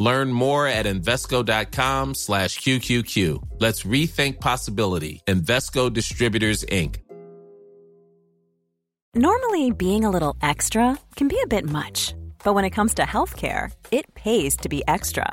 Learn more at Invesco.com slash QQQ. Let's rethink possibility. Invesco Distributors, Inc. Normally, being a little extra can be a bit much, but when it comes to healthcare, it pays to be extra.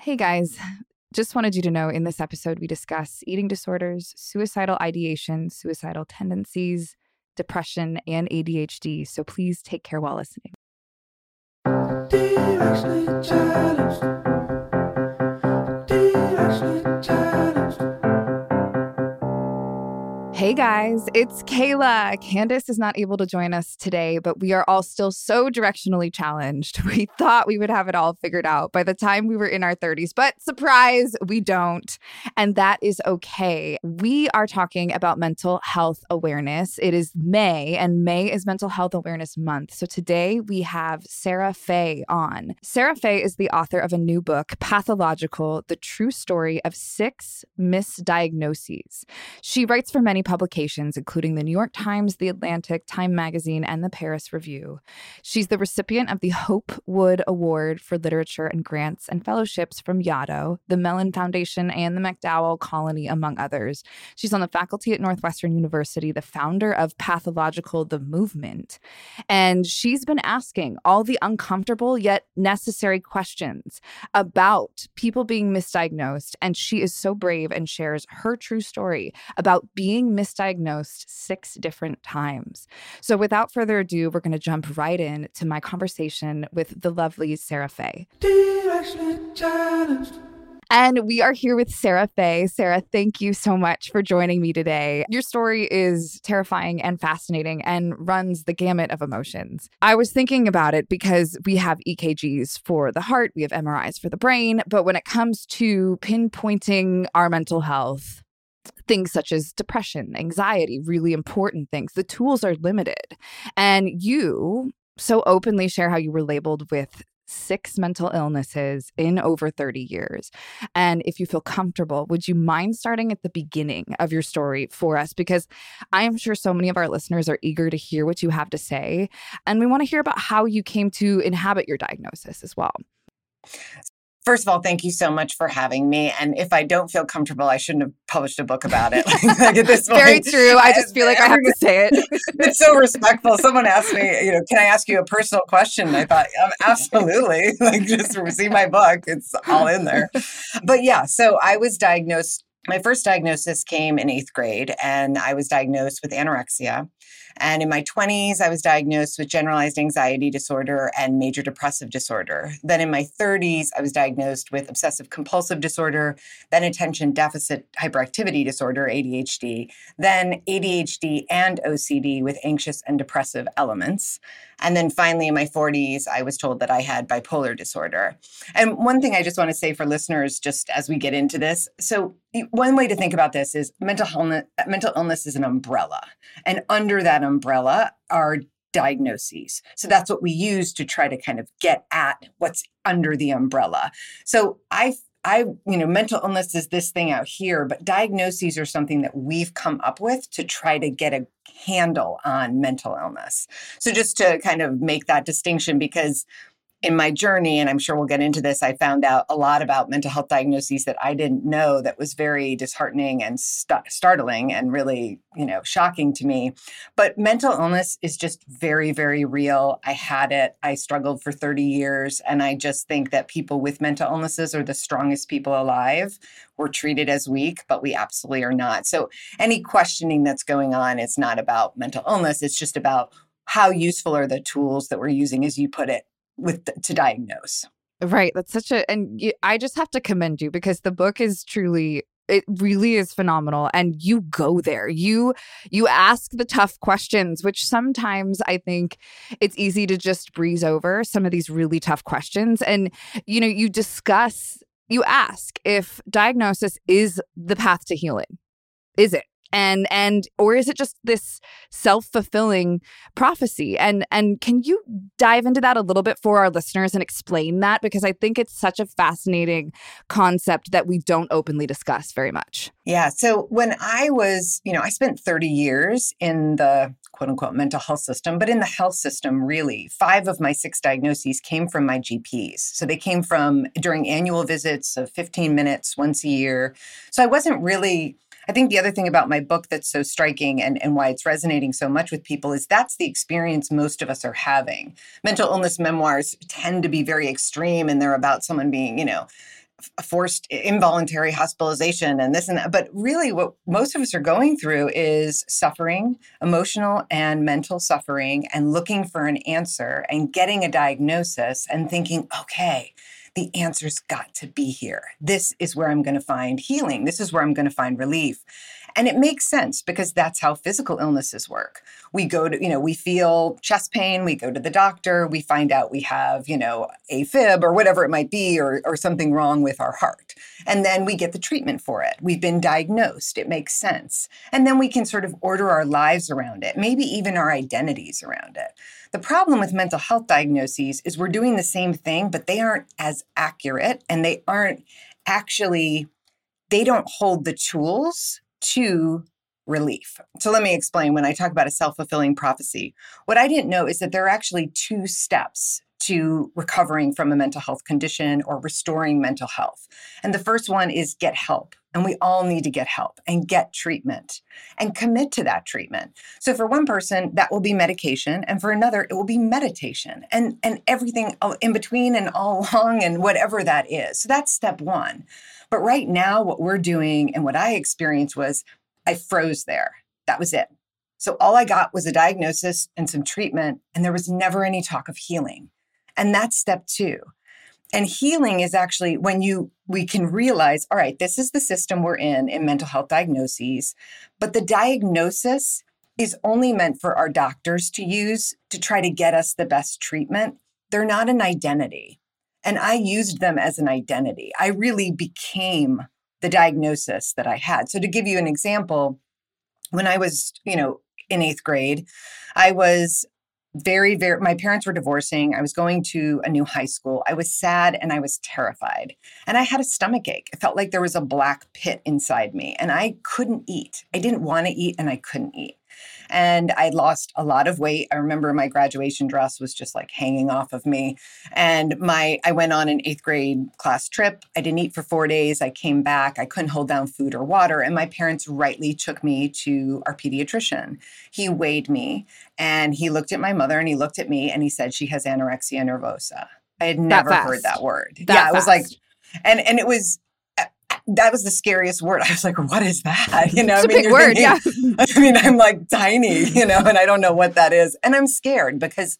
Hey guys, just wanted you to know in this episode we discuss eating disorders, suicidal ideation, suicidal tendencies, depression, and ADHD. So please take care while listening. Hey guys, it's Kayla. Candace is not able to join us today, but we are all still so directionally challenged. We thought we would have it all figured out by the time we were in our 30s, but surprise, we don't. And that is okay. We are talking about mental health awareness. It is May, and May is Mental Health Awareness Month. So today we have Sarah Fay on. Sarah Fay is the author of a new book, Pathological The True Story of Six Misdiagnoses. She writes for many publications, including the New York Times, The Atlantic, Time Magazine, and the Paris Review. She's the recipient of the Hope Wood Award for Literature and grants and fellowships from Yaddo, the Mellon Foundation, and the MacDowell Colony, among others. She's on the faculty at Northwestern University, the founder of Pathological the Movement. And she's been asking all the uncomfortable yet necessary questions about people being misdiagnosed. And she is so brave and shares her true story about being misdiagnosed six different times. So, without further ado, we're going to jump right in to my conversation with the lovely Sarah Fay. And we are here with Sarah Fay. Sarah, thank you so much for joining me today. Your story is terrifying and fascinating and runs the gamut of emotions. I was thinking about it because we have EKGs for the heart, we have MRIs for the brain, but when it comes to pinpointing our mental health, things such as depression, anxiety, really important things. The tools are limited. And you so openly share how you were labeled with six mental illnesses in over 30 years. And if you feel comfortable, would you mind starting at the beginning of your story for us? Because I am sure so many of our listeners are eager to hear what you have to say. And we want to hear about how you came to inhabit your diagnosis as well. First of all, thank you so much for having me. And if I don't feel comfortable, I shouldn't have published a book about it. like at this point, Very true. I just feel like I have to say it. it's so respectful. Someone asked me, you know, can I ask you a personal question? And I thought, um, absolutely. like just see my book. It's all in there. But yeah, so I was diagnosed my first diagnosis came in eighth grade, and I was diagnosed with anorexia. And in my 20s, I was diagnosed with generalized anxiety disorder and major depressive disorder. Then in my 30s, I was diagnosed with obsessive compulsive disorder, then attention deficit hyperactivity disorder, ADHD, then ADHD and OCD with anxious and depressive elements. And then finally, in my 40s, I was told that I had bipolar disorder. And one thing I just want to say for listeners, just as we get into this so, one way to think about this is mental illness, mental illness is an umbrella. And under that umbrella are diagnoses. So that's what we use to try to kind of get at what's under the umbrella. So I I, you know, mental illness is this thing out here, but diagnoses are something that we've come up with to try to get a handle on mental illness. So just to kind of make that distinction because in my journey, and I'm sure we'll get into this, I found out a lot about mental health diagnoses that I didn't know that was very disheartening and st- startling and really, you know, shocking to me. But mental illness is just very, very real. I had it. I struggled for 30 years. And I just think that people with mental illnesses are the strongest people alive. We're treated as weak, but we absolutely are not. So any questioning that's going on, it's not about mental illness. It's just about how useful are the tools that we're using, as you put it, with to diagnose. Right. That's such a, and you, I just have to commend you because the book is truly it really is phenomenal and you go there you you ask the tough questions which sometimes i think it's easy to just breeze over some of these really tough questions and you know you discuss you ask if diagnosis is the path to healing is it and and or is it just this self-fulfilling prophecy? And and can you dive into that a little bit for our listeners and explain that? Because i think it's such a fascinating concept that we don't openly discuss very much. Yeah so when i was you know i spent 30 years in the quote unquote mental health system but in the health system really five of my six diagnoses came from my gps so they came from during annual visits of 15 minutes once a year. So i wasn't really I think the other thing about my book that's so striking and, and why it's resonating so much with people is that's the experience most of us are having. Mental illness memoirs tend to be very extreme and they're about someone being, you know, forced involuntary hospitalization and this and that. But really, what most of us are going through is suffering, emotional and mental suffering, and looking for an answer and getting a diagnosis and thinking, okay, the answer's got to be here. This is where I'm going to find healing. This is where I'm going to find relief. And it makes sense because that's how physical illnesses work. We go to, you know, we feel chest pain, we go to the doctor, we find out we have, you know, AFib or whatever it might be, or, or something wrong with our heart. And then we get the treatment for it. We've been diagnosed. It makes sense. And then we can sort of order our lives around it, maybe even our identities around it. The problem with mental health diagnoses is we're doing the same thing, but they aren't as accurate and they aren't actually, they don't hold the tools to relief. So let me explain when I talk about a self fulfilling prophecy. What I didn't know is that there are actually two steps to recovering from a mental health condition or restoring mental health. And the first one is get help. And we all need to get help and get treatment and commit to that treatment. So for one person, that will be medication. And for another, it will be meditation and, and everything in between and all along and whatever that is. So that's step one. But right now, what we're doing and what I experienced was I froze there. That was it. So all I got was a diagnosis and some treatment, and there was never any talk of healing. And that's step two. And healing is actually when you we can realize, all right, this is the system we're in in mental health diagnoses, but the diagnosis is only meant for our doctors to use to try to get us the best treatment. They're not an identity. And I used them as an identity. I really became the diagnosis that I had. So to give you an example, when I was, you know, in 8th grade, I was very, very, my parents were divorcing. I was going to a new high school. I was sad and I was terrified. And I had a stomach ache. It felt like there was a black pit inside me and I couldn't eat. I didn't want to eat and I couldn't eat. And I lost a lot of weight. I remember my graduation dress was just like hanging off of me. And my I went on an eighth grade class trip. I didn't eat for four days. I came back. I couldn't hold down food or water. And my parents rightly took me to our pediatrician. He weighed me and he looked at my mother and he looked at me and he said, She has anorexia nervosa. I had never heard that word. That yeah, fast. it was like, and and it was that was the scariest word. I was like, what is that? You know, It's I a big word, thinking- I mean, I'm like tiny, you know, and I don't know what that is. And I'm scared because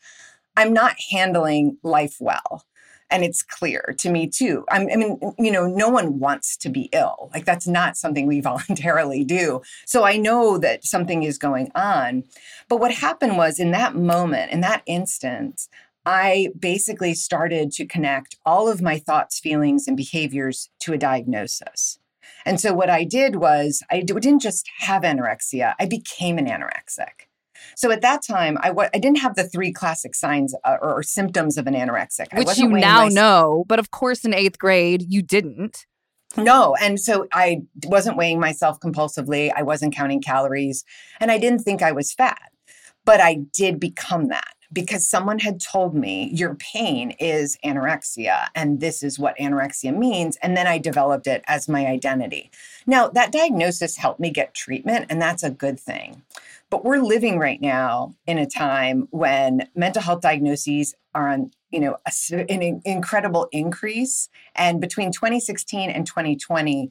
I'm not handling life well. And it's clear to me too. I'm, I mean, you know, no one wants to be ill. Like that's not something we voluntarily do. So I know that something is going on. But what happened was in that moment, in that instance, I basically started to connect all of my thoughts, feelings, and behaviors to a diagnosis. And so what I did was I didn't just have anorexia, I became an anorexic. So at that time, I w- I didn't have the three classic signs uh, or, or symptoms of an anorexic. Which you now myself- know, but of course in eighth grade you didn't. No. And so I wasn't weighing myself compulsively. I wasn't counting calories. And I didn't think I was fat. But I did become that because someone had told me your pain is anorexia and this is what anorexia means. And then I developed it as my identity. Now, that diagnosis helped me get treatment, and that's a good thing. But we're living right now in a time when mental health diagnoses are on, you know, a an incredible increase. And between 2016 and 2020,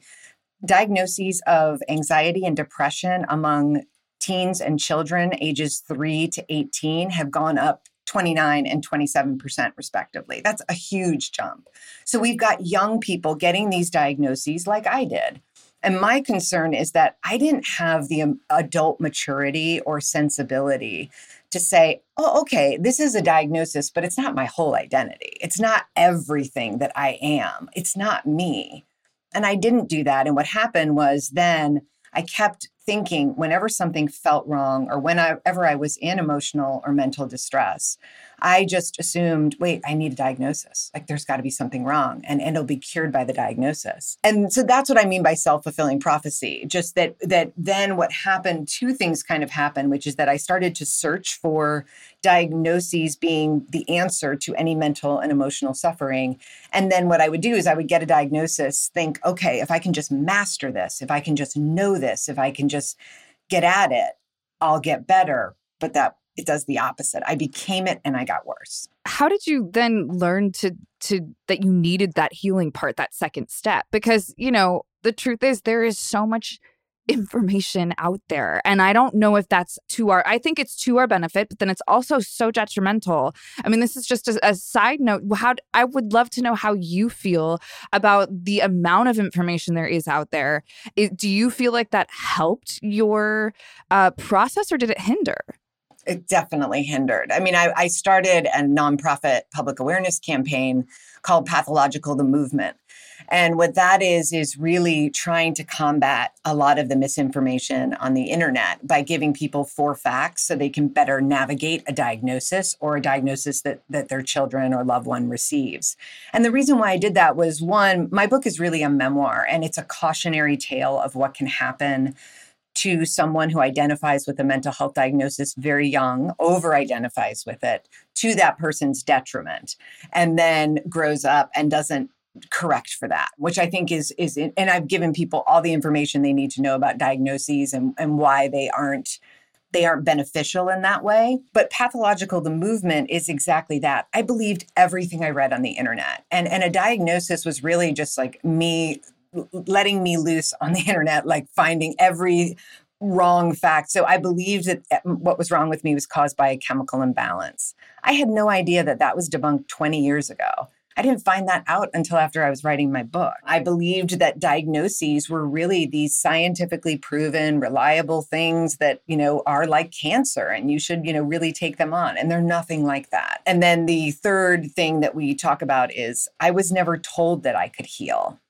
diagnoses of anxiety and depression among teens and children ages 3 to 18 have gone up 29 and 27% respectively. That's a huge jump. So we've got young people getting these diagnoses like I did. And my concern is that I didn't have the um, adult maturity or sensibility to say, oh, okay, this is a diagnosis, but it's not my whole identity. It's not everything that I am. It's not me. And I didn't do that. And what happened was then I kept thinking whenever something felt wrong or whenever I was in emotional or mental distress, I just assumed, wait, I need a diagnosis. Like there's got to be something wrong and, and it'll be cured by the diagnosis. And so that's what I mean by self-fulfilling prophecy. Just that that then what happened, two things kind of happened, which is that I started to search for diagnoses being the answer to any mental and emotional suffering. And then what I would do is I would get a diagnosis, think, okay, if I can just master this, if I can just know this, if I can just get at it, I'll get better. But that it does the opposite. I became it and I got worse. How did you then learn to to that you needed that healing part, that second step? Because, you know, the truth is there is so much information out there. And I don't know if that's to our, I think it's to our benefit, but then it's also so detrimental. I mean, this is just a, a side note. How I would love to know how you feel about the amount of information there is out there. It, do you feel like that helped your uh, process or did it hinder? It definitely hindered. I mean, I, I started a nonprofit public awareness campaign called Pathological the Movement. And what that is, is really trying to combat a lot of the misinformation on the internet by giving people four facts so they can better navigate a diagnosis or a diagnosis that, that their children or loved one receives. And the reason why I did that was one, my book is really a memoir and it's a cautionary tale of what can happen to someone who identifies with a mental health diagnosis very young, over identifies with it to that person's detriment, and then grows up and doesn't correct for that which i think is is and i've given people all the information they need to know about diagnoses and and why they aren't they aren't beneficial in that way. But pathological the movement is exactly that. I believed everything i read on the internet and and a diagnosis was really just like me letting me loose on the internet like finding every wrong fact. So i believed that eh, what was wrong with me was caused by a chemical imbalance. I had no idea that that was debunked 20 years ago I didn't find that out until after I was writing my book. I believed that diagnoses were really these scientifically proven, reliable things that, you know, are like cancer and you should, you know, really take them on. And they're nothing like that. And then the third thing that we talk about is I was never told that I could heal.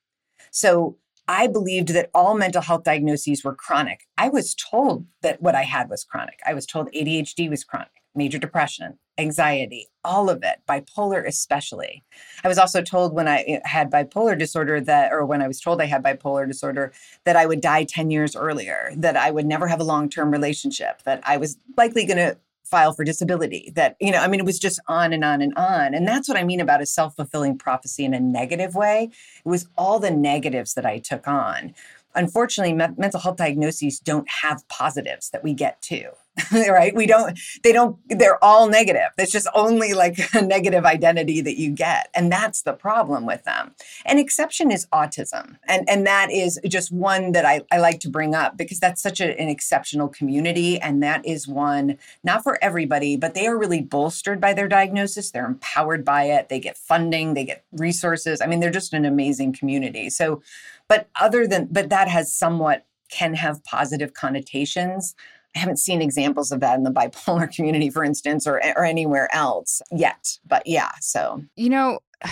So I believed that all mental health diagnoses were chronic. I was told that what I had was chronic. I was told ADHD was chronic. major depression, anxiety, all of it, bipolar especially. I was also told when I eh, had bipolar disorder that, or when I was told I had bipolar disorder, that I would die 10 years earlier, that I would never have a long term relationship, that I was likely going to file for disability that you know i mean it was just on and on and on. And that's what i mean about a self-fulfilling prophecy in a negative way. It was all the negatives that i took on. Unfortunately me- mental health diagnoses don't have positives that we get to right? We don't they don't they're all negative. It's just only like a negative identity that you get and that's the problem with them. An exception is autism and and that is just one that i, I like to bring up because that's such a, an exceptional community and that is one not for everybody but they are really bolstered by their diagnosis. They're empowered by it. They get funding. They get resources. I mean they're just an amazing community. So but other than but that has somewhat can have positive connotations I haven't seen examples of that in the bipolar community, for instance, or eh, or anywhere else yet. But yeah, so you know.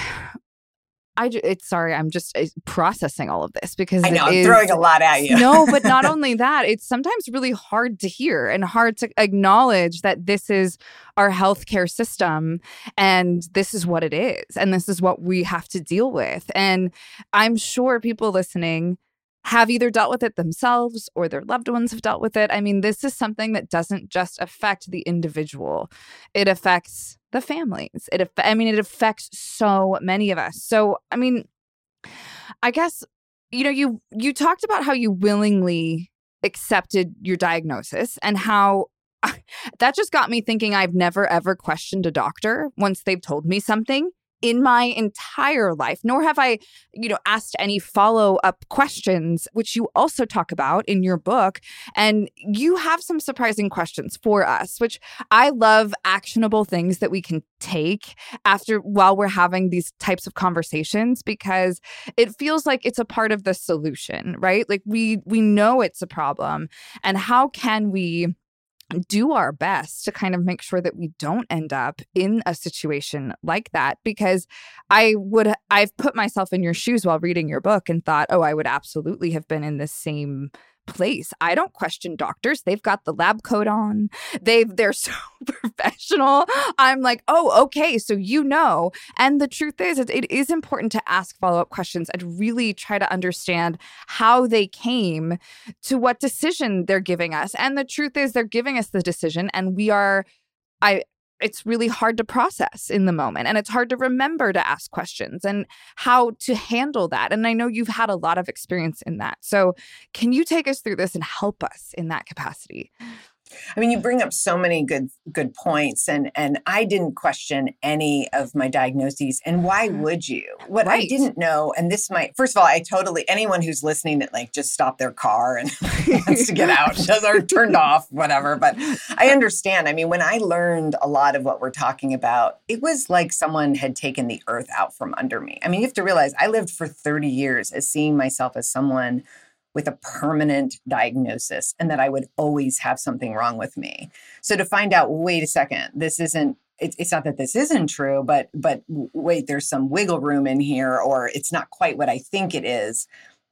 I it's sorry, I'm just eh, processing all of this because I know I'm is, throwing a lot at you. no, but not only that, it's sometimes really hard to hear and hard to acknowledge that this is our healthcare system and this is what it is and this is what we have to deal with. And I'm sure people listening have either dealt with it themselves or their loved ones have dealt with it. I mean, this is something that doesn't just affect the individual, it affects the families. It, I mean, it affects so many of us. So, I mean, I guess, you know, you you talked about how you willingly accepted your diagnosis and how that just got me thinking I've never ever questioned a doctor once they've told me something in my entire life, nor have I, you know, asked any follow up questions, which you also talk about in your book. And you have some surprising questions for us, which I love actionable things that we can take after while we're having these types of conversations because it feels like it's a part of the solution, right? Like we we know it's a problem and how can we do our best to kind of make sure that we don't end up in a situation like that because I would I've put myself in your shoes while reading your book and thought, "Oh, I would absolutely have been in the same place. I don't question doctors. They've got the lab coat on. They've they're so professional. I'm like, "Oh, okay, so you know." And the truth is it, it is important to ask follow-up questions and really try to understand how they came to what decision they're giving us. And the truth is they're giving us the decision and we are I it's really hard to process in the moment and it's hard to remember to ask questions and how to handle that and i know you've had a lot of experience in that. So can you take us through this and help us in that capacity I mean, you bring up so many good good points, and and I didn't question any of my diagnoses. And why mm-hmm. would you? What right. I didn't know, and this might first of all, I totally anyone who's listening that like just stop their car and wants to get out or turned off, whatever. But I understand. I mean, when I learned a lot of what we're talking about, it was like someone had taken the earth out from under me. I mean, you have to realize I lived for 30 years as seeing myself as someone with a permanent diagnosis and that I would always have something wrong with me. So to find out, wait a second, this isn't it's not that this isn't true, but but wait, there's some wiggle room in here, or it's not quite what I think it is.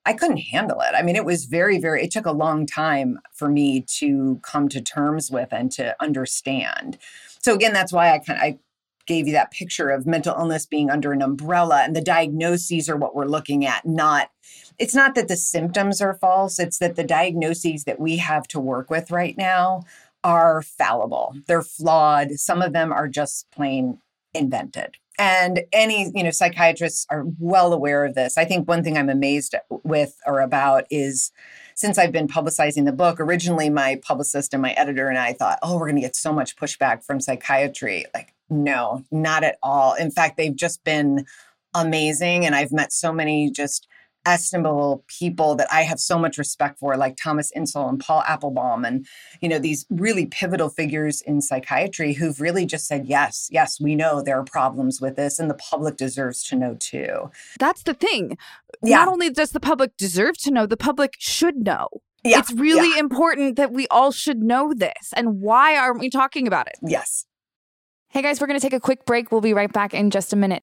I couldn't handle it. I mean, it was very, very. It took a long time for me to come to terms with and to understand. So again, that's why I kind of I gave you that picture of mental illness being under an umbrella, and the diagnoses are what we're looking at, not it's not that the symptoms are false, it's that the diagnoses that we have to work with right now are fallible. Mm-hmm. They're flawed. Some of them are just plain invented. And any, you know, psychiatrists are well aware of this. I think one thing I'm amazed with or about is since I've been publicizing the book, originally my publicist and my editor and I thought, oh, we're going to get so much pushback from psychiatry. Like, no, not at all. In fact, they've just been amazing. And I've met so many just estimable people that I have so much respect for, like Thomas Insel and Paul Appelbaum, and you know these really pivotal figures in psychiatry who've really just said, yes, yes, we know there are problems with this, and the public deserves to know too. That's the thing. Yeah. Not only does the public deserve to know, the public should know. Yeah. It's really yeah. important that we all should know this. And why aren't we talking about it? Yes. Hey guys, we're going to take a quick break. We'll be right back in just a minute.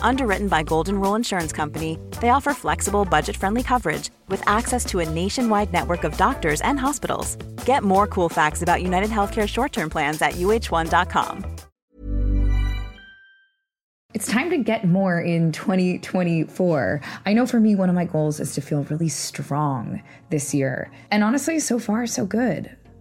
Underwritten by Golden Rule Insurance Company, they offer flexible, budget friendly coverage with access to a nationwide network of doctors and hospitals. Get more cool facts about United Healthcare short term plans at uh1.com. It's time to get more in 2024. I know for me, one of my goals is to feel really strong this year. And honestly, so far, so good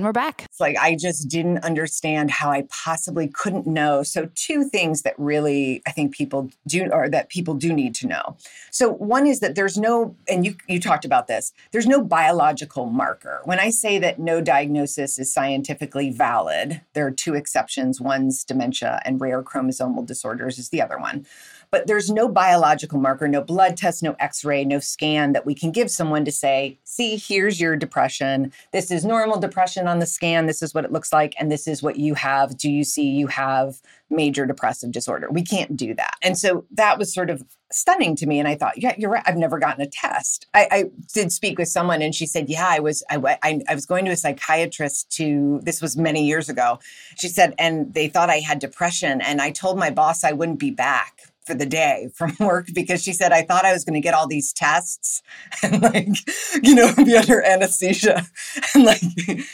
And we're back. It's like I just didn't understand how I possibly couldn't know. So, two things that really I think people do, or that people do need to know. So, one is that there's no, and you you talked about this. There's no biological marker. When I say that no diagnosis is scientifically valid, there are two exceptions. One's dementia, and rare chromosomal disorders is the other one but there's no biological marker, no blood test, no x ray, no scan that we can give someone to say, see, here's your depression. This is normal depression on the scan. This is what it looks like. And this is what you have. Do you see you have major depressive disorder? We can't do that. And so that was sort of stunning to me. And I thought, yeah, you're right. I've never gotten a test. I, I did speak with someone and she said, yeah, I was, I, I, I was going to a psychiatrist to, this was many years ago. She said, and they thought I had depression. And I told my boss I wouldn't be back for the day from work because she said I thought I was going to get all these tests and like you know be under anesthesia. And like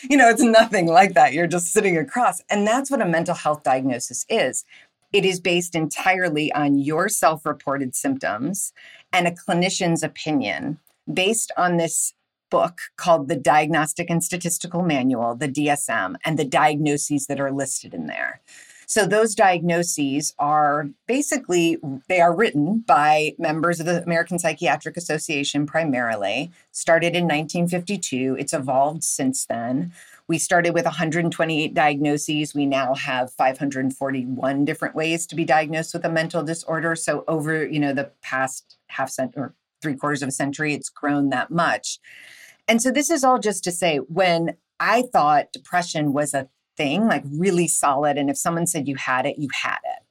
you know it's nothing like that. You're just sitting across. And that's what a mental health diagnosis is. It is based entirely on your self-reported symptoms and a clinician's opinion based on this book called the Diagnostic and Statistical Manual, the DSM, and the diagnoses that are listed in there. So those diagnoses are basically they are written by members of the American Psychiatric Association primarily. Started in 1952. It's evolved since then. We started with 128 diagnoses. We now have 541 different ways to be diagnosed with a mental disorder. So over, you know, the past half century or three quarters of a century, it's grown that much. And so this is all just to say when I thought depression was a thing, like really solid. And if someone said you had it, you had it.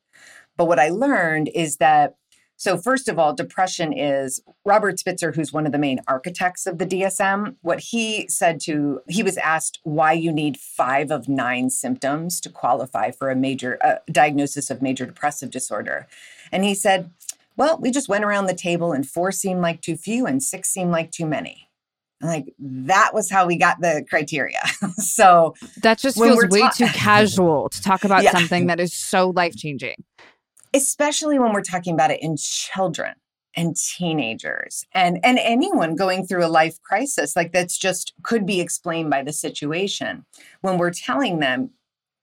But what I learned is that, so first of all, depression is Robert Spitzer, who's one of the main architects of the DSM. What he said to, he was asked why you need five of nine symptoms to qualify for a major uh, diagnosis of major depressive disorder. And he said, well, we just went around the table and four seemed like too few and six seemed like too many like that was how we got the criteria. so that just feels way ta- too casual to talk about yeah. something that is so life changing. Especially when we're talking about it in children and teenagers and and anyone going through a life crisis like that's just could be explained by the situation when we're telling them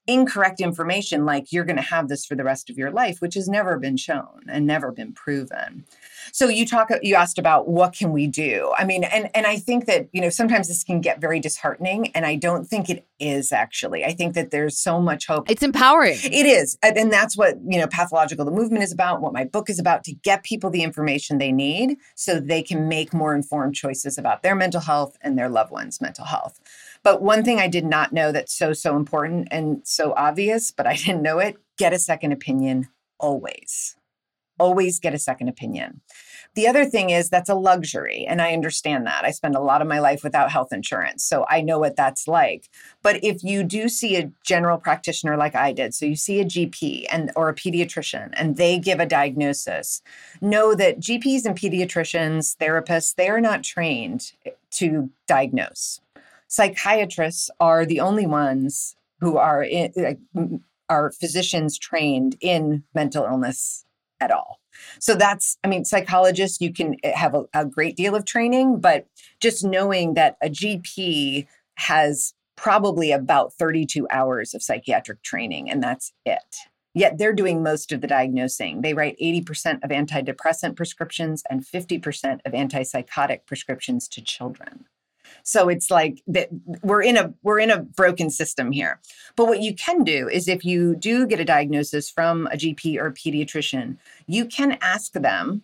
incorrect information like you're going to have this for the rest of your life which has never been shown and never been proven so you talk you asked about what can we do? I mean, and and I think that, you know, sometimes this can get very disheartening and I don't think it is actually. I think that there's so much hope. It's empowering. It is. And that's what, you know, pathological the movement is about, what my book is about to get people the information they need so they can make more informed choices about their mental health and their loved ones' mental health. But one thing I did not know that's so so important and so obvious, but I didn't know it, get a second opinion always always get a second opinion. The other thing is that's a luxury, and I understand that. I spend a lot of my life without health insurance, so I know what that's like. But if you do see a general practitioner like I did, so you see a GP and or a pediatrician and they give a diagnosis, know that GPs and pediatricians, therapists, they are not trained to diagnose. Psychiatrists are the only ones who are in, are physicians trained in mental illness at all. So that's, I mean, psychologists, you can eh, have a, a great deal of training, but just knowing that a GP has probably about 32 hours of psychiatric training, and that's it. Yet they're doing most of the diagnosing. They write 80% of antidepressant prescriptions and 50% of antipsychotic prescriptions to children. So it's like that we're in a we're in a broken system here. But what you can do is if you do get a diagnosis from a GP or a pediatrician, you can ask them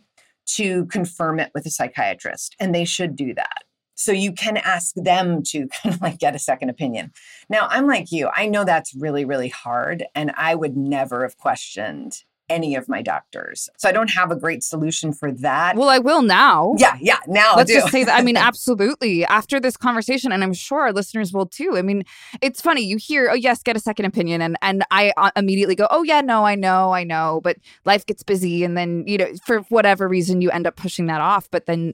to confirm it with a psychiatrist and they should do that. So you can ask them to kind of like get a second opinion. Now, I'm like you. I know that's really really hard and I would never have questioned any of my doctors. So I don't have a great solution for that. Well, I will now. Yeah, yeah. Now let's just say that. I mean, absolutely. After this conversation, and I'm sure our listeners will too. I mean, it's funny. You hear, oh yes, get a second opinion, and and I uh, immediately go, oh yeah, no, I know, I know, but life gets busy, and then you know, for whatever reason, you end up pushing that off. But then.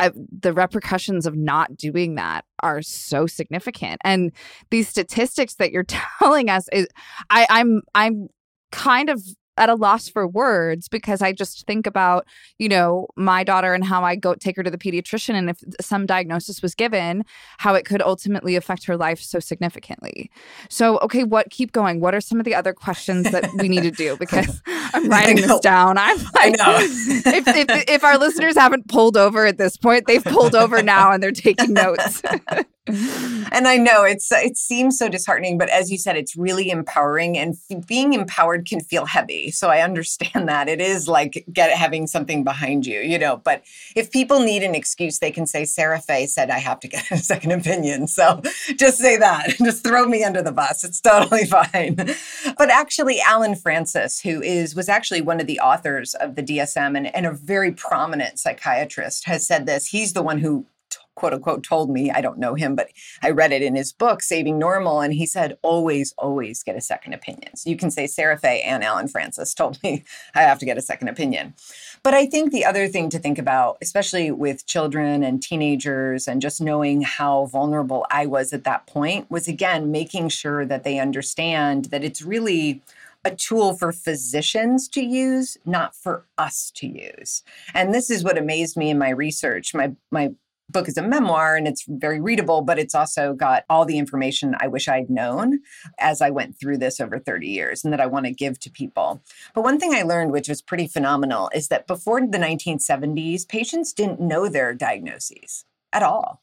Uh, the repercussions of not doing that are so significant and these statistics that you're telling us is i i'm i'm kind of at a loss for words because I just think about, you know, my daughter and how I go take her to the pediatrician and if some diagnosis was given, how it could ultimately affect her life so significantly. So, okay, what keep going. What are some of the other questions that we need to do because I'm writing this down. I'm like, know. if, if if our listeners haven't pulled over at this point, they've pulled over now and they're taking notes. and I know it's uh, it seems so disheartening, but as you said, it's really empowering, and f- being empowered can feel heavy. So I understand that it is like get having something behind you, you know. But if people need an excuse, they can say Sarah Fay said I have to get a second opinion. So just say that, just throw me under the bus. It's totally fine. But actually, Allen Frances, who is was actually one of the authors of the DSM and, and a very prominent psychiatrist, has said this. He's the one who quote unquote told me i don't know him but i read it in his book saving normal and he said always always get a second opinion so you can say sarah fay and allen Frances told me i have to get a second opinion but i think the other thing to think about especially with children and teenagers and just knowing how vulnerable i was at that point was again making sure that they understand that it's really a tool for physicians to use, not for us to use. And this is what amazed me in my research. My my book is a memoir and it's very readable, but it's also got all the information I wish I'd known as I went through this over 30 years and that I want to give to people. But one thing I learned, which was pretty phenomenal, is that before the 1970s, patients didn't know their diagnoses at all.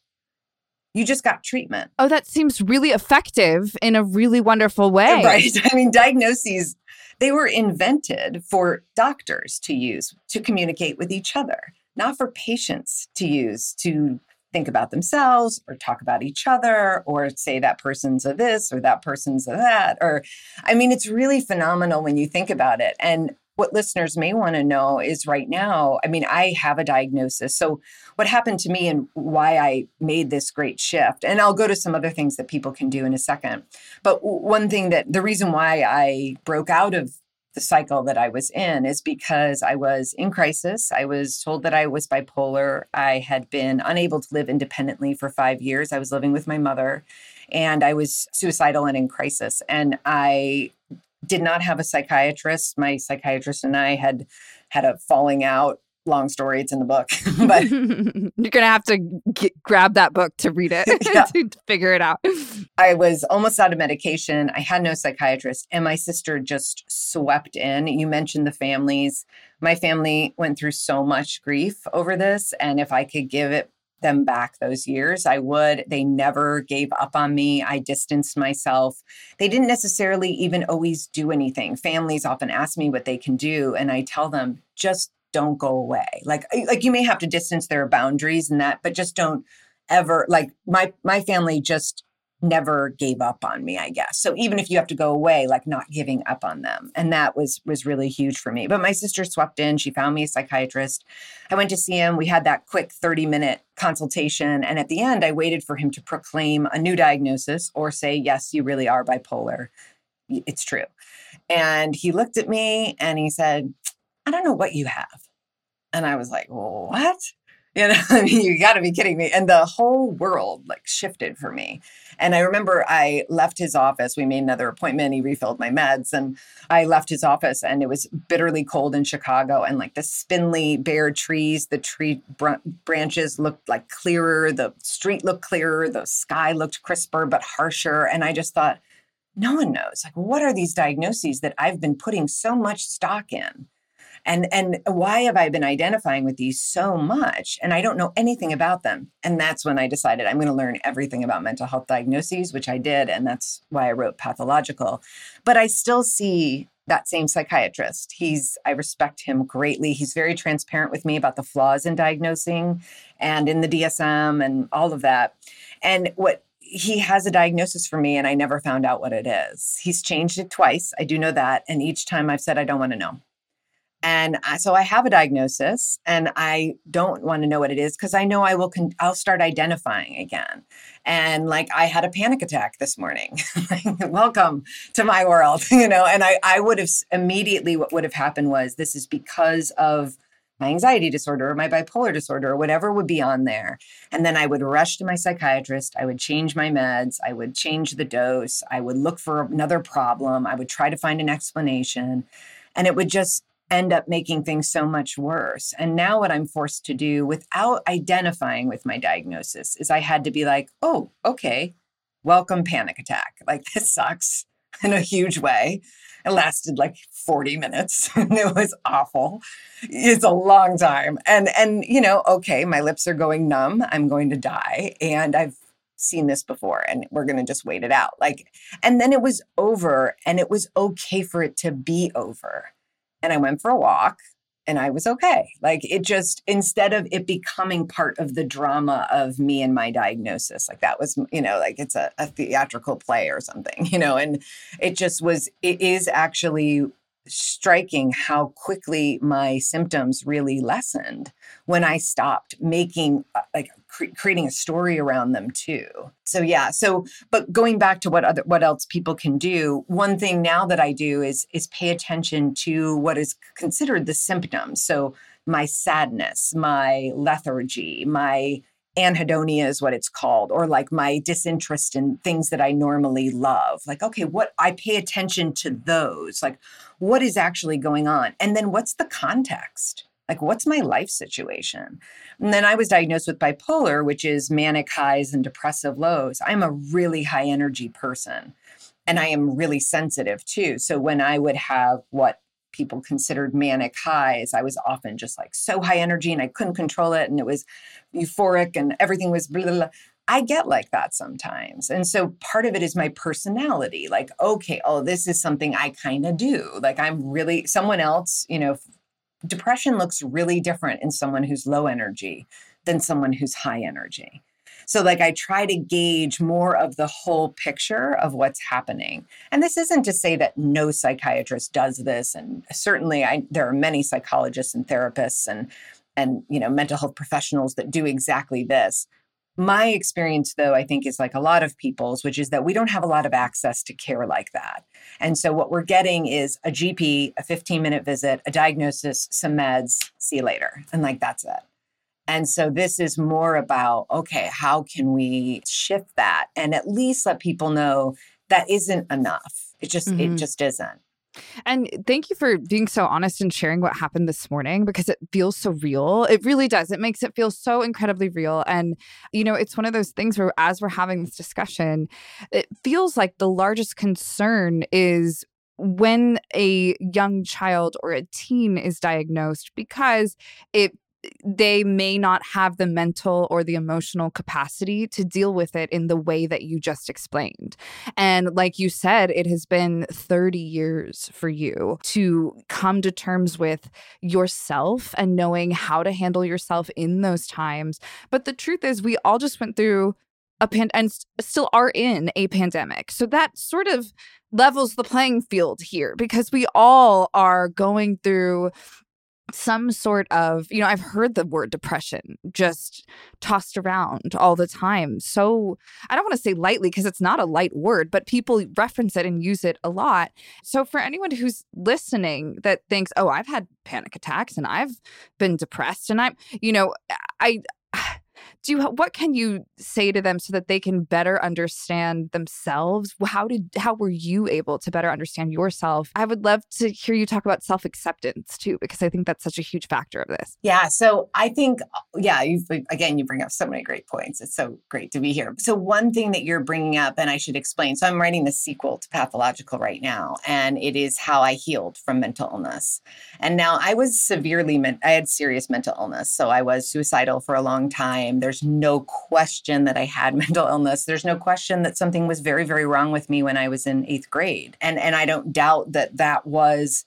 You just got treatment. Oh, that seems really effective in a really wonderful way. Right. I mean, diagnoses, they were invented for doctors to use to communicate with each other not for patients to use to think about themselves or talk about each other or say that person's a this or that person's a that or i mean it's really phenomenal when you think about it. And what listeners may want to know is right now i mean i have a diagnosis. So what happened to me and why i made this great shift and i'll go to some other things that people can do in a second. But one thing that the reason why i broke out of the cycle that I was in is because I was in crisis. I was told that I was bipolar. I had been unable to live independently for five years. I was living with my mother and I was suicidal and in crisis. And I did not have a psychiatrist. My psychiatrist and I had had a falling out long story. It's in the book, but you're gonna have to get, grab that book to read it to figure it out. I was almost out of medication. I had no psychiatrist, and my sister just swept in. You mentioned the families. My family went through so much grief over this, and if I could give it them back those years, I would. They never gave up on me. I distanced myself. They didn't necessarily even always do anything. Families often ask me what they can do, and I tell them just don't go away. Like like you may have to distance their boundaries and that, but just don't ever like my my family just never gave up on me, I guess. So even if you have to go away, like not giving up on them. And that was was really huge for me. But my sister swept in, she found me a psychiatrist. I went to see him. We had that quick 30-minute consultation and at the end I waited for him to proclaim a new diagnosis or say, "Yes, you really are bipolar. It's true." And he looked at me and he said, I don't know what you have. And I was like, what? You know, I mean, you got to be kidding me. And the whole world like shifted for me. And I remember I left his office. We made another appointment. He refilled my meds. And I left his office, and it was bitterly cold in Chicago. And like the spindly, bare trees, the tree br- branches looked like clearer. The street looked clearer. The sky looked crisper, but harsher. And I just thought, no one knows. Like, what are these diagnoses that I've been putting so much stock in? And and why have i been identifying with these so much and i don't know anything about them and that's when i decided i'm going to learn everything about mental health diagnoses which i did and that's why i wrote pathological but i still see that same psychiatrist he's i respect him greatly he's very transparent with me about the flaws in diagnosing and in the dsm and all of that and what he has a diagnosis for me and I never found out what it is. He's changed it twice. I do know that. And each time I've said, I don't want to know. And I, so I have a diagnosis and I don't want to know what it is because I know I will, con- I'll start identifying again. And like I had a panic attack this morning. Welcome to my world, you know, and I, I would have immediately, what would have happened was this is because of my anxiety disorder or my bipolar disorder or whatever would be on there. And then I would rush to my psychiatrist. I would change my meds. I would change the dose. I would look for another problem. I would try to find an explanation. And it would just end up making things so much worse. And now, what I'm forced to do without identifying with my diagnosis is I had to be like, oh, okay, welcome panic attack. Like, this sucks in a huge way. It lasted like 40 minutes and it was awful. It's a long time. And and you know, okay, my lips are going numb. I'm going to die and I've seen this before and we're going to just wait it out. Like, and then it was over and it was okay for it to be over. And I went for a walk and I was okay. Like it just, instead of it becoming part of the drama of me and my diagnosis, like that was, you know, like it's a, a theatrical play or something, you know, and it just was, it is actually striking how quickly my symptoms really lessened when I stopped making uh, like cre- creating a story around them too. So yeah, so but going back to what other what else people can do, one thing now that I do is is pay attention to what is considered the symptoms. So my sadness, my lethargy, my anhedonia is what it's called or like my disinterest in things that i normally love like okay what i pay attention to those like what is actually going on and then what's the context like what's my life situation and then i was diagnosed with bipolar which is manic highs and depressive lows i'm a really high energy person and i am really sensitive too so when i would have what people considered manic highs. I was often just like so high energy and I couldn't control it and it was euphoric and everything was blah, blah, blah. I get like that sometimes. And so part of it is my personality. Like, okay, oh, this is something I kind of do. Like, I'm really someone else, you know, depression looks really different in someone who's low energy than someone who's high energy. So, like, I try to gauge more of the whole picture of what's happening. And this isn't to say that no psychiatrist does this. And certainly, I, there are many psychologists and therapists and and you know mental health professionals that do exactly this. My experience, though, I think is like a lot of people's, which is that we don't have a lot of access to care like that. And so, what we're getting is a GP, a 15 minute visit, a diagnosis, some meds, see you later. And like, that's it. And so this is more about okay, how can we shift that and at least let people know that isn't enough. It just mm-hmm. it just isn't. And thank you for being so honest and sharing what happened this morning because it feels so real. It really does. It makes it feel so incredibly real. And, you know, it's one of those things where, as we're having this discussion, it feels like the largest concern is when a young child or a teen is diagnosed because it they may not have the mental or the emotional capacity to deal with it in the way that you just explained. And like you said, it has been 30 years for you to come to terms with yourself and knowing how to handle yourself in those times. But the truth is, we all just went through a pan and still are in a pandemic. So that sort of levels the playing field here because we all are going through some sort of, you know, I've heard the word depression just tossed around all the time. So I don't want to say lightly because it's not a light word, but people reference it and use it a lot. So for anyone who's listening that thinks, oh, I've had panic attacks and I've been depressed and I'm, you know, I, do you what can you say to them so that they can better understand themselves? How did how were you able to better understand yourself? I would love to hear you talk about self-acceptance too because i think that's such a huge factor of this. Yeah so i think uh, yeah you again you bring up so many great points. It's so great to be here. So one thing that you're bringing up and i should explain so i'm writing the sequel to pathological right now and it is how i healed from mental illness. And now i was severely i had serious mental illness so i was suicidal for a long time there there's no question that I had mental illness. There's no question that something was very, very wrong with me when I was in eighth grade. And, and I don't doubt that that was,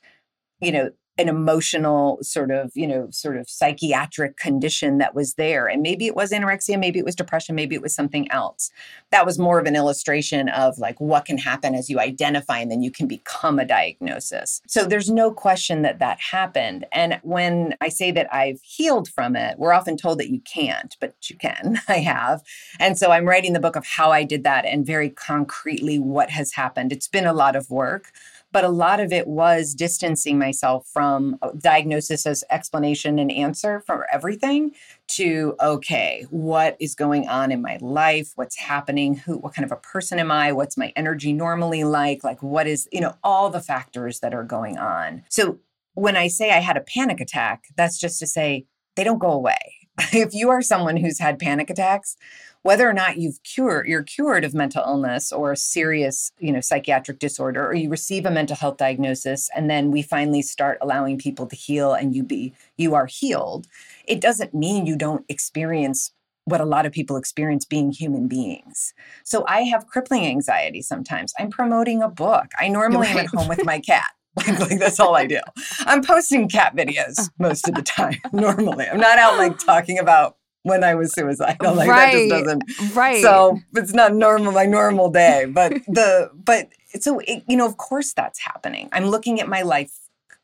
you know, an emotional sort of you know sort of psychiatric condition that was there and maybe it was anorexia maybe it was depression maybe it was something else. That was more of an illustration of like what can happen as you identify and then you can become a diagnosis. So there's no question that that happened and when i say that i've healed from it we're often told that you can't but you can i have and so i'm writing the book of how i did that and very concretely what has happened. It's been a lot of work but a lot of it was distancing myself from uh, diagnosis as explanation and answer for everything to okay what is going on in my life? What's happening? Who what kind of a person am i? What's my energy normally like? Like what is you know all the factors that are going on. So when i say i had a panic attack that's just to say they don't go away. If you are someone who's had panic attacks whether or not you've cured you're cured of mental illness or a serious you know psychiatric disorder or you receive a mental health diagnosis and then we finally start allowing people to heal and you be you are healed it doesn't mean you don't experience what a lot of people experience being human beings. So I have crippling anxiety sometimes. I'm promoting a book. I normally right. am at home with my cat. Like, like that's all I do. I'm posting cat videos most of the time. Normally, I'm not out like talking about when I was suicidal. Like right. that just doesn't. Right. So it's not normal my normal day. But the but so it, you know of course that's happening. I'm looking at my life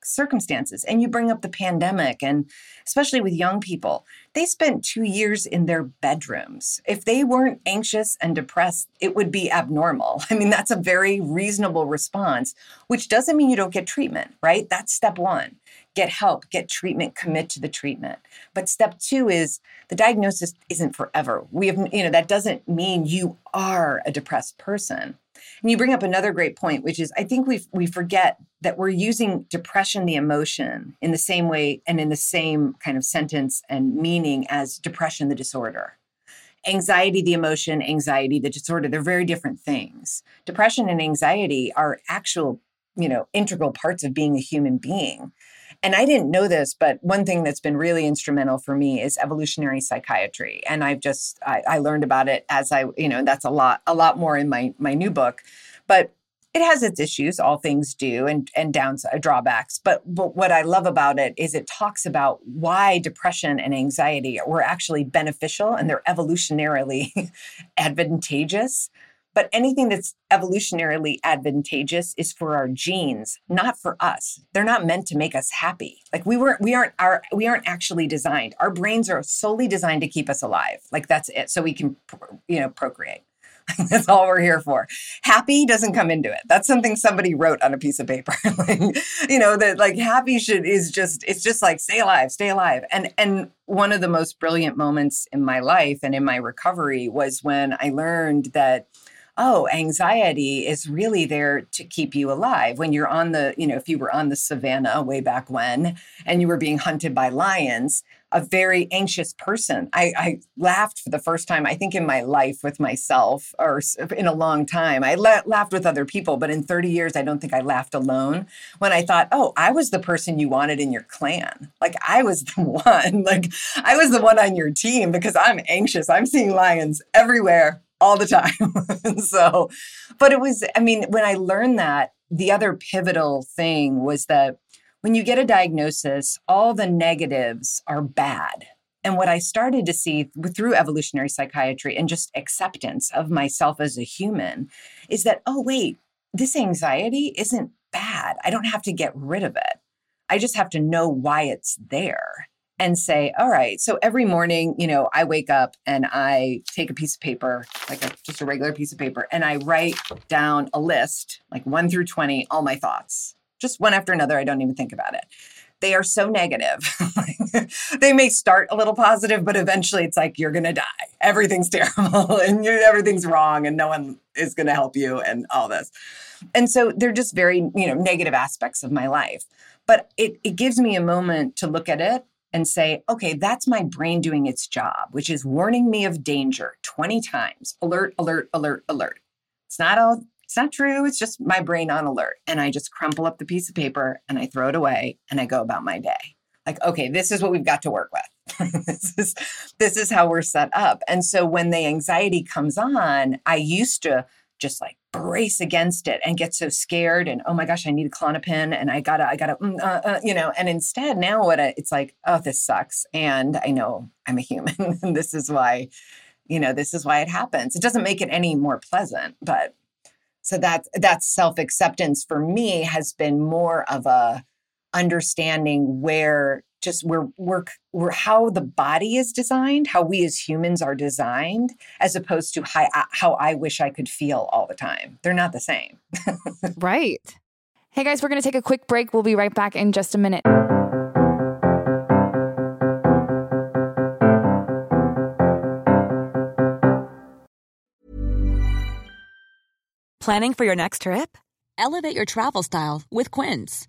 circumstances. And you bring up the pandemic, and especially with young people, they spent two years in their bedrooms. If they weren't anxious and depressed, it would be abnormal. I mean, that's a very reasonable response, which doesn't mean you don't get treatment, right? That's step one. Get help, get treatment, commit to the treatment. But step two is the diagnosis isn't forever. We have, you know, that doesn't mean you are a depressed person. And you bring up another great point, which is I think we we forget that we're using depression, the emotion, in the same way and in the same kind of sentence and meaning as depression, the disorder. Anxiety, the emotion, anxiety, the disorder, they're very different things. Depression and anxiety are actual, you know, integral parts of being a human being. And I didn't know this, but one thing that's been really instrumental for me is evolutionary psychiatry. And I've just I, I learned about it as I, you know, that's a lot, a lot more in my my new book. But it has its issues all things do and and downside uh, drawbacks but, but what i love about it is it talks about why depression and anxiety were actually beneficial and they're evolutionarily advantageous but anything that's evolutionarily advantageous is for our genes, not for us. They're not meant to make us happy. Like we weren't, we aren't, our, we aren't actually designed. Our brains are solely designed to keep us alive. Like that's it. So we can, you know, procreate. That's all we're here for. Happy doesn't come into it. That's something somebody wrote on a piece of paper. like, you know, that like happy should is just it's just like stay alive, stay alive. And and one of the most brilliant moments in my life and in my recovery was when I learned that oh, anxiety is really there to keep you alive. When you're on the, you know, if you were on the savannah way back when and you were being hunted by lions, a very anxious person. I, I laughed for the first time, I think, in my life with myself or in a long time. I la- laughed with other people, but in 30 years, I don't think I laughed alone when I thought, oh, I was the person you wanted in your clan. Like I was the one, like I was the one on your team because I'm anxious. I'm seeing lions everywhere all the time. so, but it was, I mean, when I learned that, the other pivotal thing was that when you get a diagnosis, all the negatives are bad. And what I started to see through evolutionary psychiatry and just acceptance of myself as a human is that, oh, wait, this anxiety isn't bad. I don't have to get rid of it. I just have to know why it's there and say, all right, so every morning, you know, I wake up and I take a piece of paper, like a, just a regular piece of paper, and I write down a list, like one through 20, all my thoughts, just one after another. I don't even think about it. They are so negative. they may start a little positive, but eventually it's like you're going to die. Everything's terrible and everything's wrong and no one is going to help you and all this. And so they're just very, you know, negative aspects of my life. But it, it gives me a moment to look at it and say, okay, that's my brain doing its job, which is warning me of danger 20 times. Alert, alert, alert, alert. It's not all it's not true. It's just my brain on alert. And I just crumple up the piece of paper and I throw it away and I go about my day. Like, okay, this is what we've got to work with. this is this is how we're set up. And so when the anxiety comes on, I used to just like brace against it and get so scared and oh my gosh i need a Klonopin and i gotta i gotta mm, uh, uh, you know and instead now what I, it's like oh this sucks and i know i'm a human and this is why you know this is why it happens. It doesn't make it any more pleasant but so that that self-acceptance for me has been more of a understanding where just we're, we're, we're how the body is designed, how we as humans are designed, as opposed to how, uh, how I wish I could feel all the time. They're not the same. right. Hey guys, we're going to take a quick break. We'll be right back in just a minute. Planning for your next trip? Elevate your travel style with Quince.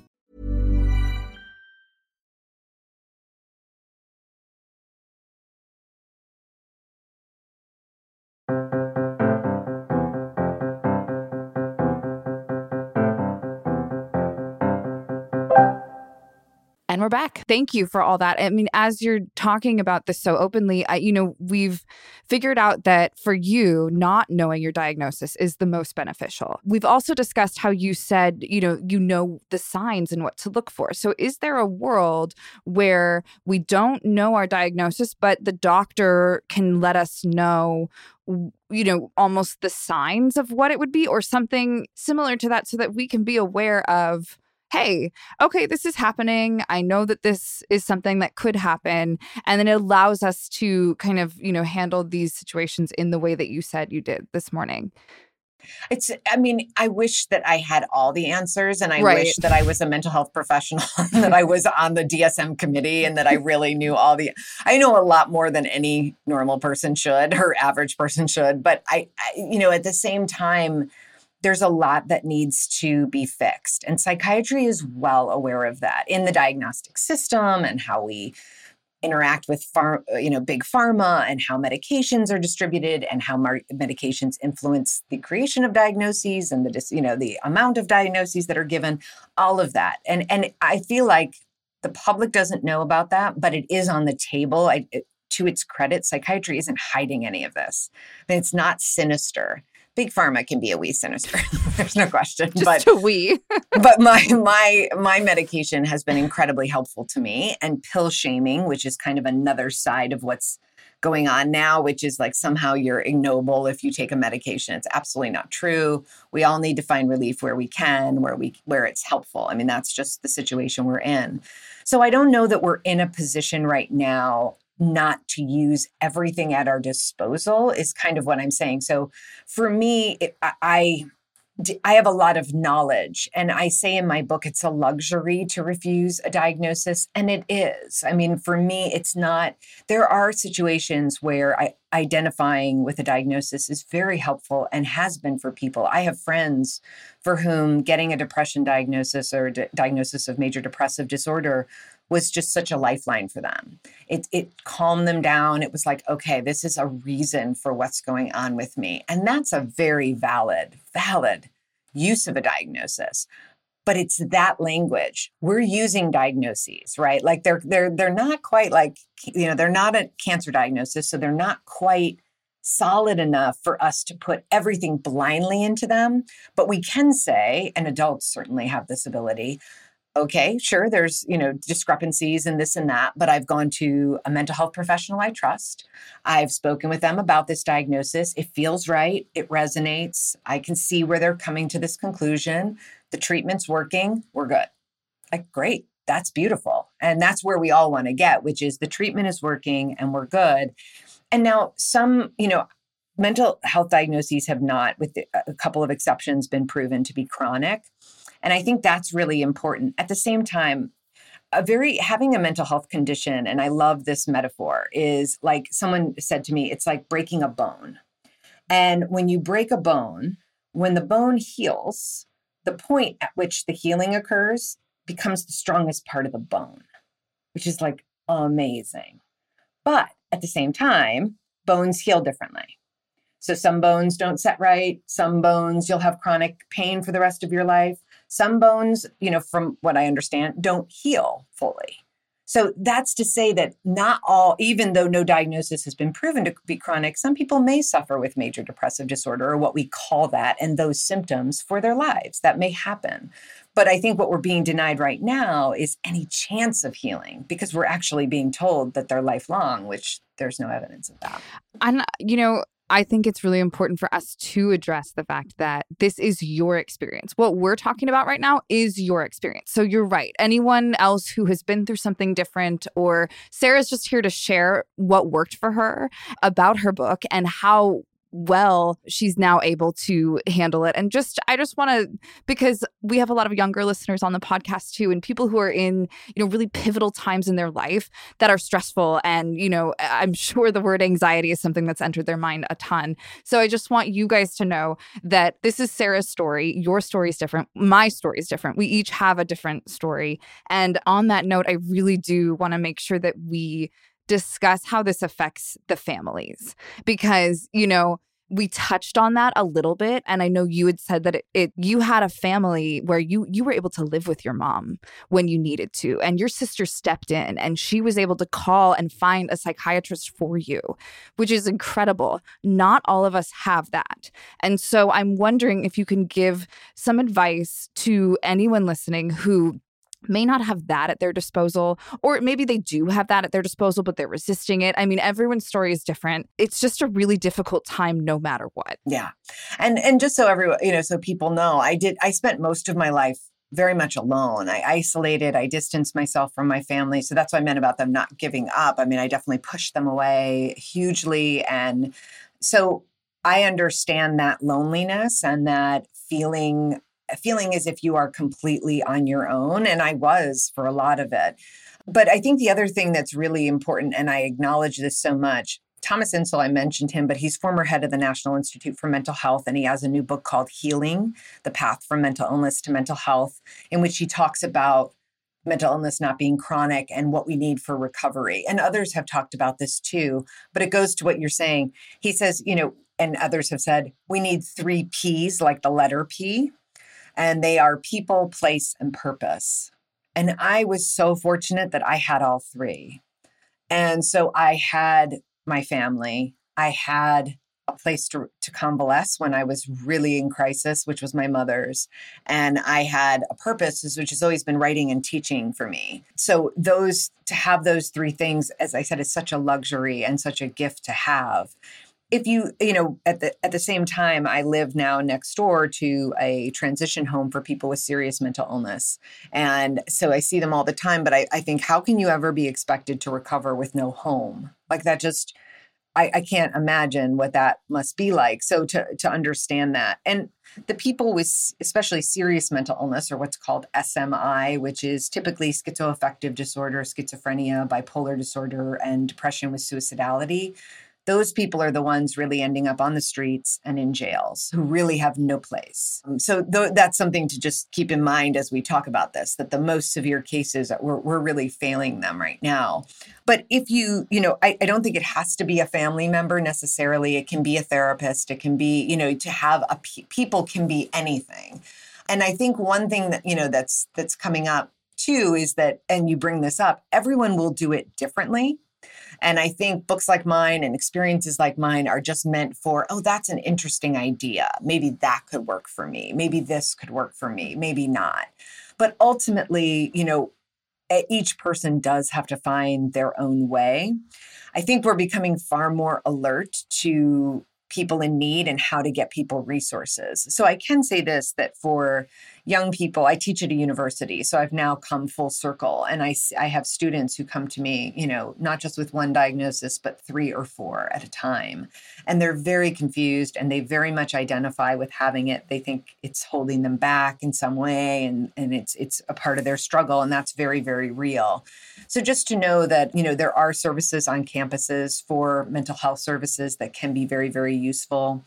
We're back. Thank you for all that. I mean, as you're talking about this so openly, I, you know, we've figured out that for you, not knowing your diagnosis is the most beneficial. We've also discussed how you said, you know, you know the signs and what to look for. So, is there a world where we don't know our diagnosis, but the doctor can let us know you know, almost the signs of what it would be or something similar to that so that we can be aware of hey, okay, this is happening. I know that this is something that could happen. And then it allows us to kind of, you know, handle these situations in the way that you said you did this morning. It's, I mean, I wish that I had all the answers and I Right. wish that I was a mental health professional, that I was on the DSM committee and that I really knew all the, I know a lot more than any normal person should or average person should. But I, I you know, at the same time, there's a lot that needs to be fixed. And psychiatry is well aware of that in the diagnostic system and how we interact with far, uh, you know big pharma and how medications are distributed and how mar- medications influence the creation of diagnoses and the dis- you know the amount of diagnoses that are given all of that. And and i feel like the public doesn't know about that but it is on the table. I, it, to its credit psychiatry isn't hiding any of this. It's not sinister big pharma can be a wee sinister there's no question Just but a we. but my my my medication has been incredibly helpful to me and pill shaming which is kind of another side of what's going on now which is like somehow you're ignoble if you take a medication. It's absolutely not true. We all need to find relief where we can where we where it's helpful. I mean that's just the situation we're in. So i don't know that we're in a position right now not to use everything at our disposal is kind of what i'm saying so for me it, I have a lot of knowledge. And I say in my book, it's a luxury to refuse a diagnosis. And it is. I mean, for me, it's not, there are situations where I, identifying with a diagnosis is very helpful and has been for people. I have friends for whom getting a depression diagnosis or di- diagnosis of major depressive disorder was just such a lifeline for them. It, it calmed them down. It was like, okay, this is a reason for what's going on with me. And that's a very valid, valid use of a diagnosis. But it's that language. We're using diagnoses, right? Like they're they're they're not quite like, you know, they're not a cancer diagnosis, so they're not quite solid enough for us to put everything blindly into them. But we can say, and adults certainly have this ability, okay, sure, there's, you know, discrepancies and this and that, but I've gone to a mental health professional I trust. I've spoken with them about this diagnosis. It feels right. It resonates. I can see where they're coming to this conclusion. The treatment's working. We're good. Like, great. That's beautiful. And that's where we all want to get, which is the treatment is working and we're good. And now, some, you know, mental health diagnoses have not, with a couple of exceptions, been proven to be chronic. And I think that's really important. At the same time, a very having a mental health condition, and I love this metaphor, is like someone said to me, it's like breaking a bone. And when you break a bone, when the bone heals, the point at which the healing occurs becomes the strongest part of the bone, which is like amazing. But at the same time, bones heal differently. So some bones don't set right. Some bones you'll have chronic pain for the rest of your life. Some bones, you know, from what I understand, don't heal fully. So that's to say that not all, even though no diagnosis has been proven to be chronic, some people may suffer with major depressive disorder or what we call that and those symptoms for their lives. That may happen. But I think what we're being denied right now is any chance of healing because we're actually being told that they're lifelong, which there's no evidence of that. And, you know, I think it's really important for us to address the fact that this is your experience. What we're talking about right now is your experience. So you're right. Anyone else who has been through something different, or Sarah's just here to share what worked for her about her book and how well she's now able to handle it. And just i just want to because we have a lot of younger listeners on the podcast too and people who are in you know really pivotal times in their life that are stressful and you know i'm sure the word anxiety is something that's entered their mind a ton. So i just want you guys to know that this is sarah's story. Your story is different. My story is different. We each have a different story. And on that note i really do want to make sure that we discuss how this affects the families because, you know, we touched on that a little bit and i know you had said that it, it, you had a family where you you were able to live with your mom when you needed to and your sister stepped in and she was able to call and find a psychiatrist for you which is incredible. Not all of us have that. And so i'm wondering if you can give some advice to anyone listening who may not have that at their disposal or maybe they do have that at their disposal but they're resisting it. I mean everyone's story is different. It's just a really difficult time no matter what. Yeah. And and just so everyone you know so people know i did i spent most of my life very much alone. I isolated i distanced myself from my family. So that's what i meant about them not giving up. I mean i definitely pushed them away hugely. And so i understand that loneliness and that feeling feeling as if you are completely on your own. And I was for a lot of it. But I think the other thing that's really important, and I acknowledge this so much, Thomas Insel, I mentioned him, but he's former head of the National Institute for Mental Health, and he has a new book called Healing The Path from Mental Illness to Mental Health, in which he talks about mental illness not being chronic and what we need for recovery. And others have talked about this too, but it goes to what you're saying. He says, you know, and others have said, we need three P's, like the letter P and they are people, place, and purpose. And I was so fortunate that I had all three. And so I had my family, I had a place to, to convalesce when I was really in crisis, which was my mother's. And I had a purpose, which has always been writing and teaching for me. So, those to have those three things, as I said, is such a luxury and such a gift to have if you you know at the at the same time i live now next door to a transition home for people with serious mental illness. And so i see them all the time but i, I think how can you ever be expected to recover with no home? Like that just I, I can't imagine what that must be like. So to to understand that. And the people with especially serious mental illness or what's called SMI, which is typically schizoaffective disorder, schizophrenia, bipolar disorder, and depression with suicidality those people are the ones really ending up on the streets and in jails who really have no place. Um, so th- that's something to just keep in mind as we talk about this that the most severe cases, we're, we're really failing them right now. But if you, you know, I, I don't think it has to be a family member necessarily. It can be a therapist. It can be, you know, to have a pe- people can be anything. And I think one thing that, you know, that's that's coming up too is that, and you bring this up, everyone will do it differently and I think books like mine and experiences like mine are just meant for, oh, that's an interesting idea. Maybe that could work for me. Maybe this could work for me. Maybe not. But ultimately, you know, each person does have to find their own way. I think we're becoming far more alert to people in need and how to get people resources. So I can say this that for young people i teach at a university so i've now come full circle and i i have students who come to me you know not just with one diagnosis but three or four at a time. And they're very confused and they very much identify with having it. They think it's holding them back in some way and and it's it's a part of their struggle and that's very very real. So just to know that you know there are services on campuses for mental health services that can be very very useful.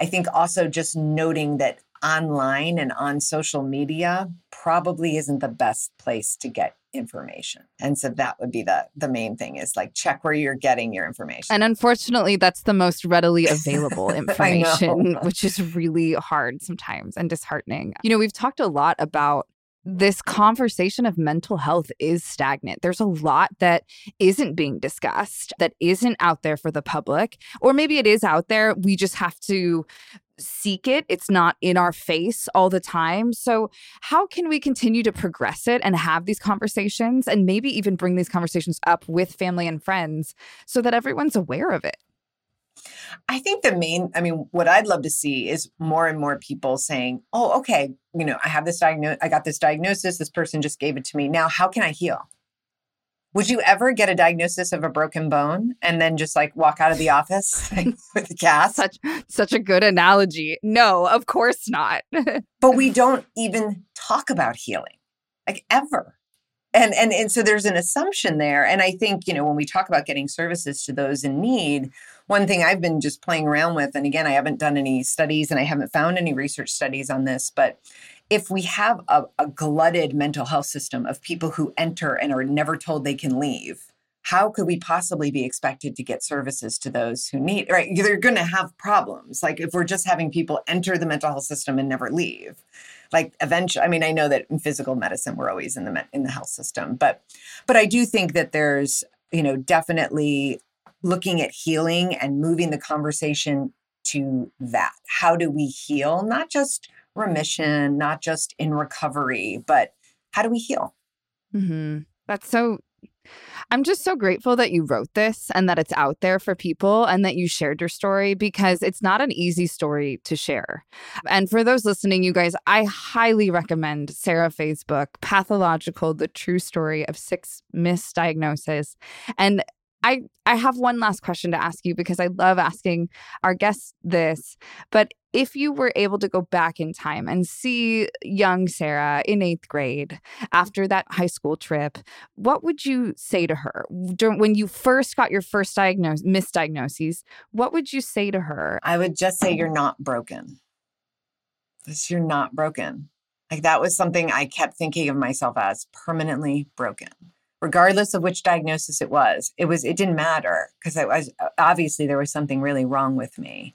I think also just noting that online and on social media probably isn't the best place to get information. And so that would be the the main thing is like check where you're getting your information. And unfortunately, that's the most readily available information, which is really hard sometimes and disheartening. You know, we've talked a lot about this conversation of mental health is stagnant. There's a lot that isn't being discussed, that isn't out there for the public, or maybe it is out there. We just have to seek it. It's not in our face all the time. So, how can we continue to progress it and have these conversations and maybe even bring these conversations up with family and friends so that everyone's aware of it? I think the main, I mean, what I'd love to see is more and more people saying, oh, okay, you know, I have this diagnosis, I got this diagnosis, this person just gave it to me. Now, how can I heal? Would you ever get a diagnosis of a broken bone and then just like walk out of the office with a cast? Such such a good analogy. No, of course not. but we don't even talk about healing. Like ever and and and so there's an assumption there and i think you know when we talk about getting services to those in need one thing i've been just playing around with and again i haven't done any studies and i haven't found any research studies on this but if we have a, a glutted mental health system of people who enter and are never told they can leave how could we possibly be expected to get services to those who need right? They're going to have problems. Like if we're just having people enter the mental health system and never leave like eventually i mean i know that in physical medicine we're always in the in the health system but but i do think that there's you know definitely looking at healing and moving the conversation to that. How do we heal? Not just remission not just in recovery but how do we heal mm-hmm. that's so I'm just so grateful that you wrote this and that it's out there for people and that you shared your story because it's not an easy story to share. And for those listening, you guys, I highly recommend Sarah Faye's book, Pathological The True Story of Six Misdiagnoses. And I I have one last question to ask you because I love asking our guests this. But if you were able to go back in time and see young Sarah in eighth grade after that high school trip, what would you say to her when you first got your first diagnosis, misdiagnoses? What would you say to her? I would just say you're not broken. This you're not broken. Like that was something I kept thinking of myself as permanently broken regardless of which diagnosis it was it was it didn't matter because i was obviously there was something really wrong with me.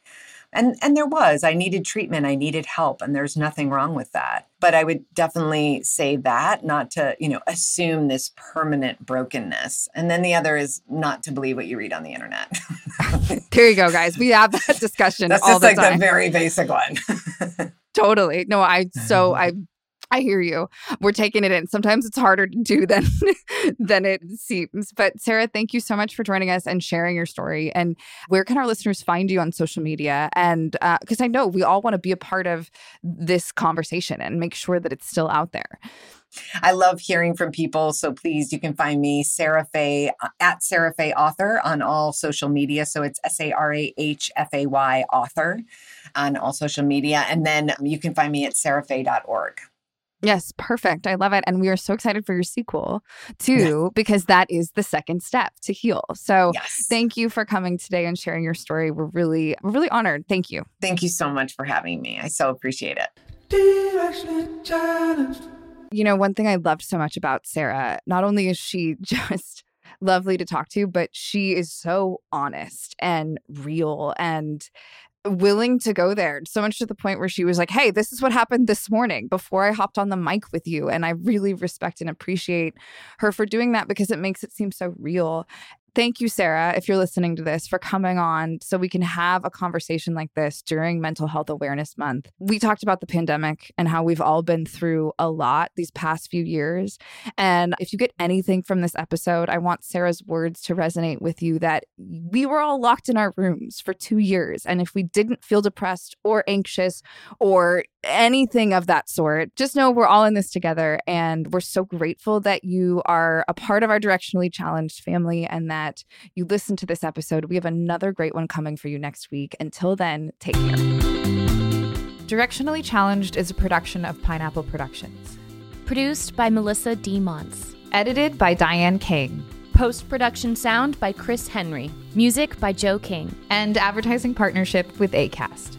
And and there was i needed treatment i needed help and there's nothing wrong with that. But i would definitely say that not to you know assume this permanent brokenness. And then the other is not to believe what you read on the internet. There you go guys. We have that discussion that's all just the like time. the very basic one. Totally. No i so i I hear you. We're taking it in. Sometimes it's harder to do than than it seems. But Sarah, thank you so much for joining us and sharing your story. And where can our listeners find you on social media? And because uh, I know we all want to be a part of this conversation and make sure that it's still out there. I love hearing from people. So please, you can find me, Sarah Faye, uh, at Sarah Faye Author on all social media. So it's S A R A H F A Y Author on all social media. And then you can find me at sarahfaye.org. Yes, perfect. I love it. And we are so excited for your sequel too, yes. because that is the second step to heal. So yes. thank you for coming today and sharing your story. We're really, we're really honored. Thank you. Thank you so much for having me. I so appreciate it. You know, one thing I loved so much about Sarah, not only is she just lovely to talk to, but she is so honest and real and willing to go there so much to the point where she was like hey this is what happened this morning before i hopped on the mic with you and i really respect and appreciate her for doing that because it makes it seem so real Thank you, Sarah, if you're listening to this, for coming on so we can have a conversation like this during Mental Health Awareness Month. We talked about the pandemic and how we've all been through a lot these past few years. And if you get anything from this episode, I want Sarah's words to resonate with you that we were all locked in our rooms for two years. And if we didn't feel depressed or anxious or anything of that sort, just know we're all in this together. And we're so grateful that you are a part of our directionally challenged family and that that you listen to this episode. We have another great one coming for you next week. Until then, take care. Directionally Challenged is a production of Pineapple Productions. Produced by Melissa D. Monts. Edited by Diane King. Post production sound by Chris Henry. Music by Joe King. And advertising partnership with ACAST.